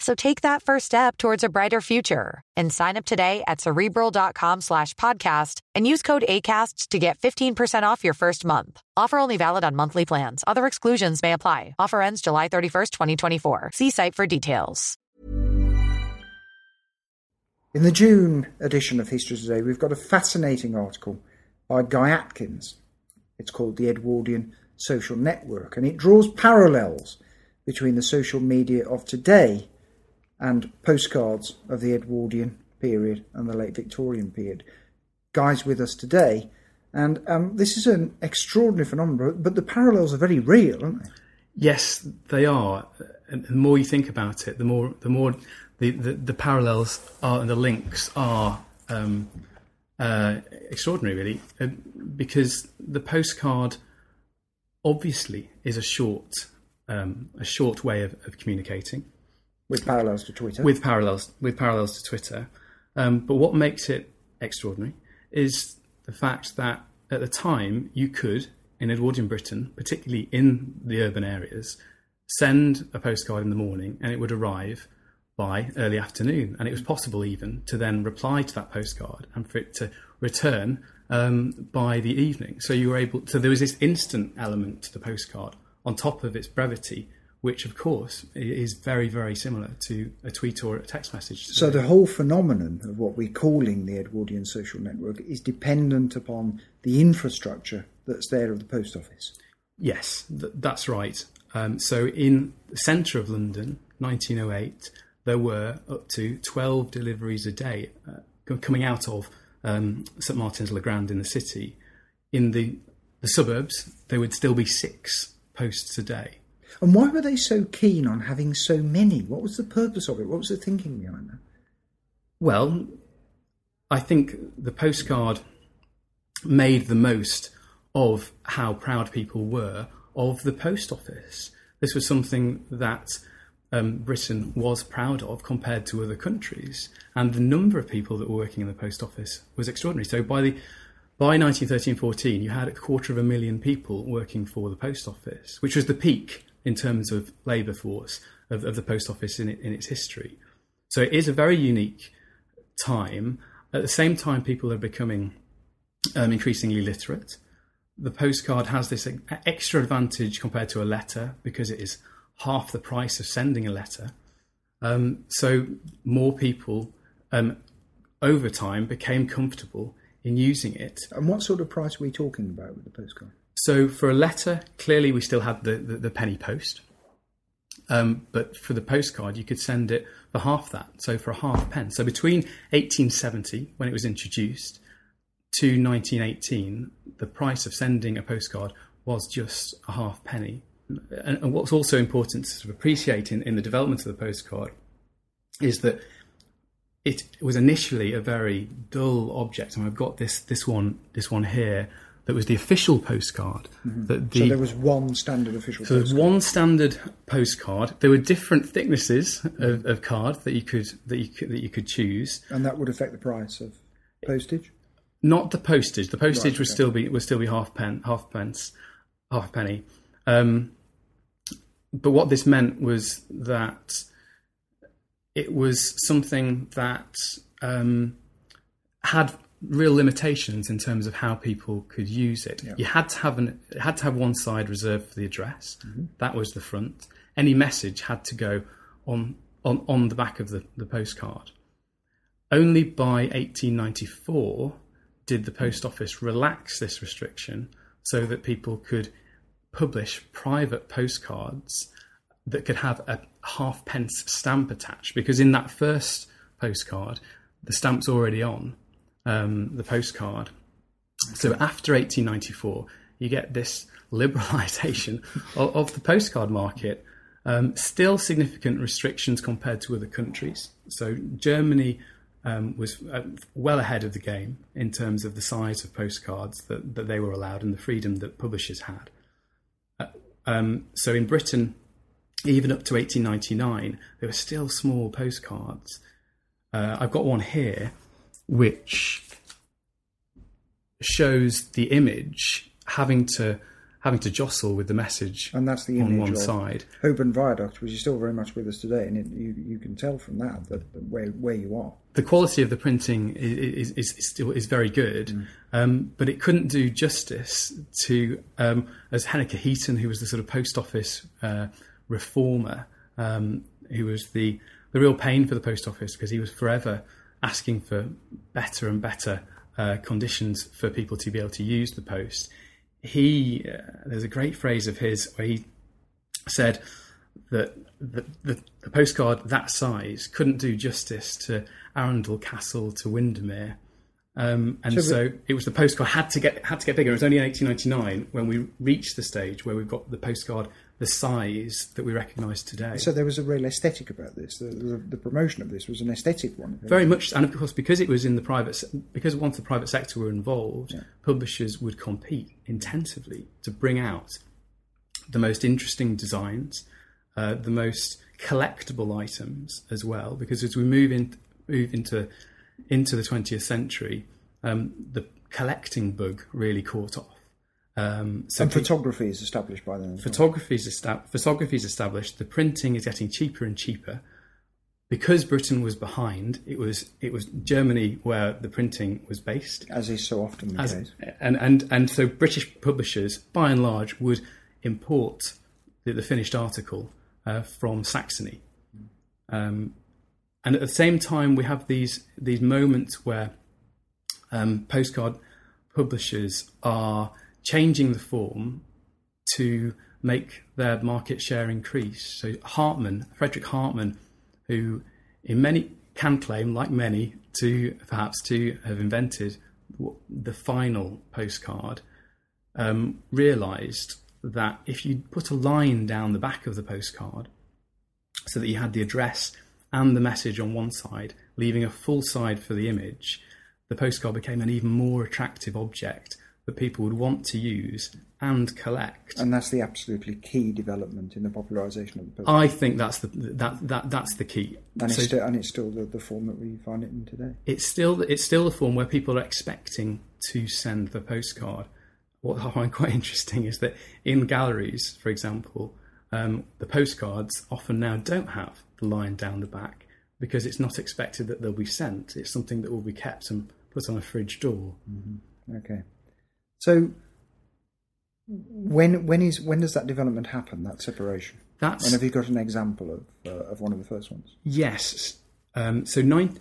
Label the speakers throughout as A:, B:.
A: So take that first step towards a brighter future and sign up today at cerebral.com slash podcast and use code ACAST to get 15% off your first month. Offer only valid on monthly plans. Other exclusions may apply. Offer ends July 31st, 2024. See site for details.
B: In the June edition of History Today, we've got a fascinating article by Guy Atkins. It's called The Edwardian Social Network, and it draws parallels between the social media of today and postcards of the Edwardian period and the late Victorian period. Guy's with us today, and um, this is an extraordinary phenomenon, but the parallels are very real, aren't they?
C: Yes, they are. And the more you think about it, the more the more the, the, the parallels are and the links are um, uh, extraordinary, really, uh, because the postcard obviously is a short um, a short way of, of communicating
B: With parallels to Twitter.
C: with parallels with parallels to Twitter. Um, but what makes it extraordinary is the fact that at the time you could, in Edwardian Britain, particularly in the urban areas, send a postcard in the morning and it would arrive by early afternoon. And it was possible even to then reply to that postcard and for it to return um, by the evening. So you were able. So there was this instant element to the postcard on top of its brevity, which of course is very very similar to a tweet or a text message.
B: So the whole phenomenon of what we're calling the Edwardian social network is dependent upon the infrastructure that's there of the post office.
C: Yes, th- that's right. Um, so in the centre of London, 1908, there were up to 12 deliveries a day uh, coming out of um, St Martin's Le Grand in the city. In the, the suburbs, there would still be six posts a day.
B: And why were they so keen on having so many? What was the purpose of it? What was the thinking behind that?
C: Well, I think the postcard made the most of how proud people were of the post office. This was something that um, Britain was proud of compared to other countries, and the number of people that were working in the post office was extraordinary. So by the by 1913-14, you had a quarter of a million people working for the post office, which was the peak in terms of labour force of, of the post office in, in its history. So it is a very unique time. At the same time, people are becoming um, increasingly literate. The postcard has this extra advantage compared to a letter because it is half the price of sending a letter. Um, so more people um, over time became comfortable in using it.
B: And what sort of price are we talking about with the postcard?
C: So for a letter, clearly we still had the, the, the penny post. Um, but for the postcard, you could send it for half that, so for a half pence. So between 1870, when it was introduced, to 1918, the price of sending a postcard was just a half penny. And, and what's also important to sort of appreciate in, in the development of the postcard is that it was initially a very dull object, and I've got this this one this one here that was the official postcard. That the,
B: so there was one standard official
C: so there's
B: postcard.
C: one standard postcard. There were different thicknesses of, of card that you could that you could, that you could choose.
B: and that would affect the price of postage.
C: Not the postage. The postage
B: Right,
C: would
B: okay.
C: still be would still be half pen, half pence, half penny. Um, but what this meant was that it was something that um, had real limitations in terms of how people could use it. You had to have an had to have one side reserved for the address. Mm-hmm. That was the front. Any message had to go on on, on the back of the, the postcard. Only by 1894 did the post office relax this restriction so that people could publish private postcards that could have a halfpence stamp attached. Because in that first postcard, the stamp's already on um, the postcard. So after 1894, you get this liberalisation of, of the postcard market. Um, still significant restrictions compared to other countries. So Germany um, was uh, well ahead of the game in terms of the size of postcards that, that they were allowed and the freedom that publishers had. Uh, um, so in Britain, even up to 1899, there were still small postcards. Uh, I've got one here which shows the image having to having to jostle with the message
B: And that's the
C: on one
B: of
C: side.
B: Holborn Viaduct, which is still very much with us today, and it, you you can tell from that that, where where you are.
C: the quality of the printing is, is, is still is very good, um, but it couldn't do justice to um, as Henniker Heaton, who was the sort of post office uh, reformer, um, who was the the real pain for the post office because he was forever asking for better and better uh, conditions for people to be able to use the post. He uh, there's a great phrase of his where he said that the, the, the postcard that size couldn't do justice to Arundel Castle to Windermere. Um, and
B: So
C: it was the postcard had to get had to get bigger. It was only in 1899 when we reached the stage where we've got the postcard the size that we recognise today.
B: So there was a real aesthetic about this. The, the, the promotion of this was an aesthetic one.
C: Very much, and of course, because it was in the private, se- because once the private sector were involved, publishers would compete intensively to bring out the most interesting designs, uh, the most collectible items as well. Because as we move in, move into into the 20th century, um, the collecting bug really caught off. Um, so
B: and photography is established by then.
C: photography is esta- photography is established. The printing is getting cheaper and cheaper. Because Britain was behind, it was it was Germany where the printing was based,
B: as is so often the
C: As-
B: case.
C: and and and so British publishers, by and large, would import the, the finished article uh, from Saxony. Um, and at the same time, we have these these moments where um, postcard publishers are changing the form to make their market share increase. So Hartmann, Frederick Hartmann, who in many can claim, like many, to perhaps to have invented the final postcard, um, realised that if you put a line down the back of the postcard, so that you had the address and the message on one side, leaving a full side for the image, the postcard became an even more attractive object that people would want to use and collect.
B: And that's the absolutely key development in the popularisation of the post.
C: I think that's the that, that that's the key.
B: and,
C: So
B: it's still, and it's still the, the form that we find it in today.
C: it's still it's still the form where people are expecting to send the postcard. What I find quite interesting is that in galleries, for example, um, the postcards often now don't have the line down the back because it's not expected that they'll be sent. It's something that will be kept and put on a fridge door.
B: Okay. So when when is when does that development happen? That separation.
C: That's
B: And have you got an example of uh, of one of the first ones?
C: Yes. Um, so nine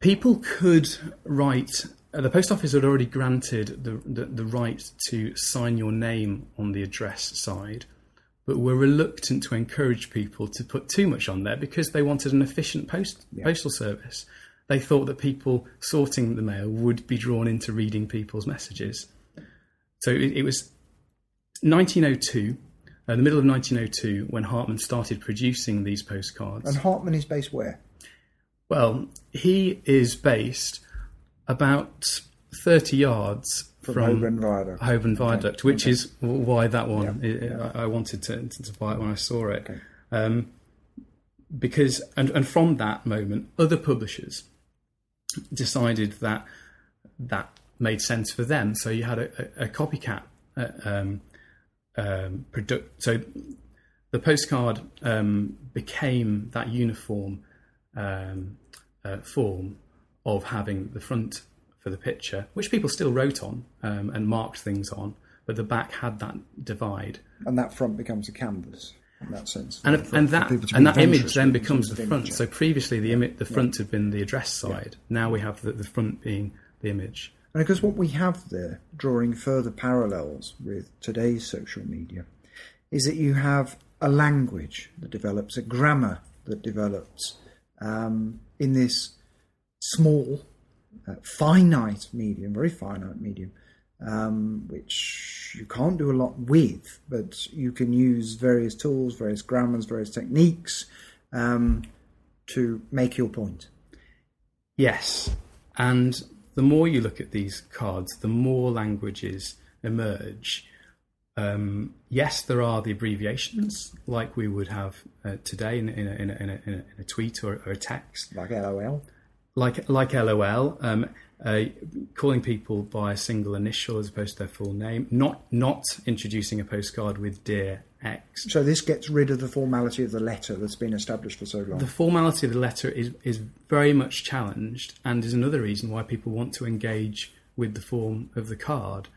C: people could write. Uh, the post office had already granted the, the the right to sign your name on the address side, but were reluctant to encourage people to put too much on there because they wanted an efficient post postal service. They thought that people sorting the mail would be drawn into reading people's messages. So it, it was 1902, uh, the middle of 1902, when Hartmann started producing these postcards.
B: And Hartmann is based where?
C: Well, he is based about 30 yards
B: From
C: from,
B: Holborn Viaduct.
C: Holborn Viaduct, which
B: okay.
C: is why that one
B: Yeah,
C: I, I wanted to, to buy it when I saw it.
B: Okay.
C: Um, because and, and from that moment, other publishers decided that that made sense for them. So you had a, a, copycat uh, um, um, product. So the postcard um, became that uniform um, uh, form of having the front for the picture, which people still wrote on um, and marked things on, but the back had that divide.
B: And that front becomes a canvas in that sense.
C: And,
B: for-
C: and that and that image then becomes the front.
B: image,
C: So previously the imi- the front had been the address side. Now we have the, the front being the image.
B: And because what we have there, drawing further parallels with today's social media, is that you have a language that develops, a grammar that develops um, in this small, uh, finite medium, very finite medium, um, which you can't do a lot with, but you can use various tools, various grammars, various techniques um, to make your point.
C: Yes, and the more you look at these cards, the more languages emerge. Um, yes, there are the abbreviations like we would have uh, today in, in, a, in, a, in, a, in, a, tweet or, or a text.
B: Like LOL.
C: Like like LOL, um, uh, calling people by a single initial as opposed to their full name, not not introducing a postcard with dear X.
B: So this gets rid of the formality of the letter that's been established for so long.
C: The formality of the letter is is very much challenged, and is another reason why people want to engage with the form of the card.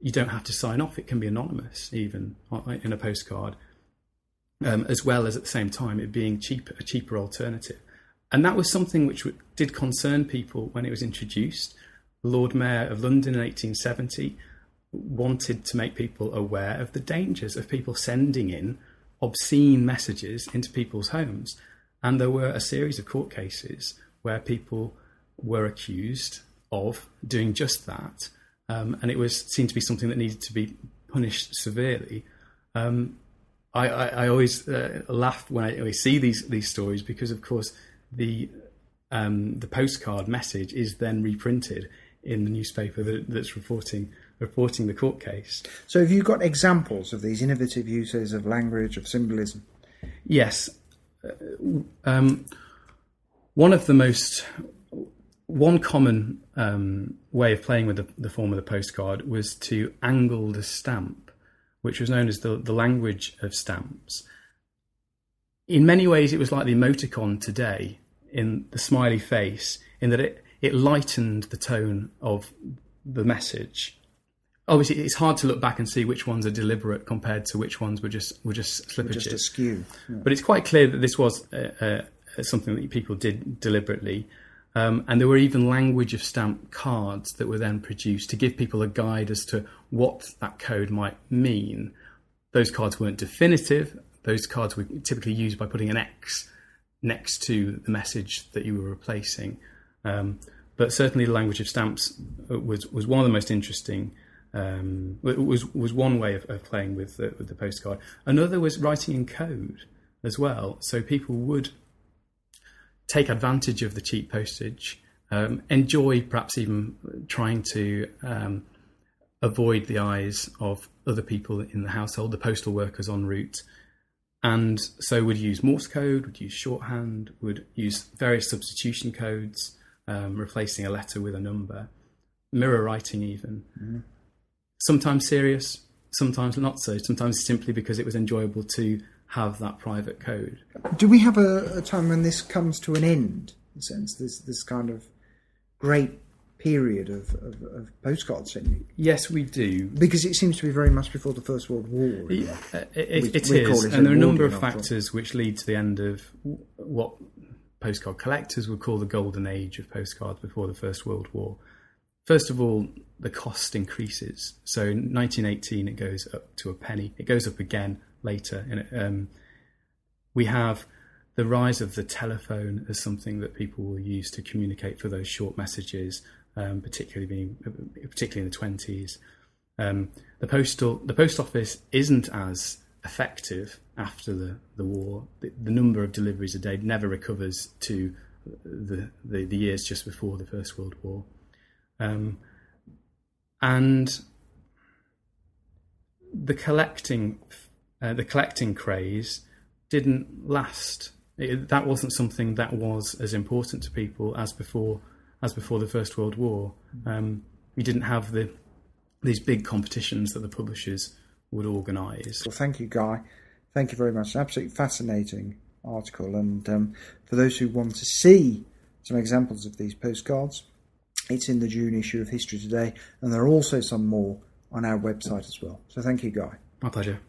C: You don't have to sign off; it can be anonymous, even in a postcard, um, as well as at the same time it being cheap, a cheaper alternative. And that was something which did concern people when it was introduced. Lord Mayor of London in 1870 wanted to make people aware of the dangers of people sending in obscene messages into people's homes. And there were a series of court cases where people were accused of doing just that. Um, and it was seemed to be something that needed to be punished severely. Um, I, I, I always uh, laugh when I, when I see these these stories because, of course, the um, the postcard message is then reprinted in the newspaper that, that's reporting reporting the court case.
B: So have you got examples of these innovative uses of language, of symbolism?
C: Yes, uh, um, one of the most one common um, way of playing with the, the form of the postcard was to angle the stamp, which was known as the, the language of stamps. In many ways, it was like the emoticon today in the smiley face, in that it, it lightened the tone of the message. Obviously, it's hard to look back and see which ones are deliberate compared to which ones were just were just slippages.
B: Just askew. Yeah.
C: But it's quite clear that this was uh, uh, something that people did deliberately. Um, and there were even language of stamp cards that were then produced to give people a guide as to what that code might mean. Those cards weren't definitive. Those cards were typically used by putting an X next to the message that you were replacing. Um, but certainly, the language of stamps uh, was was one of the most interesting. Um, was was one way of, of playing with the, with the postcard. Another was writing in code as well. So people would take advantage of the cheap postage, um, enjoy perhaps even trying to um, avoid the eyes of other people in the household, the postal workers en route, and so would use Morse code, would use shorthand, would use various substitution codes, um, replacing a letter with a number, mirror writing even. Sometimes serious, sometimes not so. Sometimes simply because it was enjoyable to have that private code.
B: Do we have a, a time when this comes to an end? In a sense, this this kind of great period of, of, of postcard sending,
C: Yes, we do.
B: because it seems to be very much before the First World War. isn't it?
C: It,
B: We-
C: it is,
B: it
C: and there are a number of
B: all.
C: factors which lead to the end of what postcard collectors would call the golden age of postcards before the First World War. First of all, the cost increases. So in 1918, it goes up to a penny. It goes up again later. And um, we have the rise of the telephone as something that people will use to communicate for those short messages, um, particularly being particularly in the 20s. Um, the postal the post office isn't as effective after the, the war. The, the number of deliveries a day never recovers to the, the, the years just before the First World War. Um, and the collecting uh, the collecting craze didn't last. It, that wasn't something that was as important to people as before as before the First World War. Um, we didn't have the these big competitions that the publishers would organise.
B: Well, thank you, Guy. Thank you very much. An absolutely fascinating article. And um, for those who want to see some examples of these postcards, It's in the June issue of History Today, and there are also some more on our website as well. So thank you, Guy.
C: My pleasure.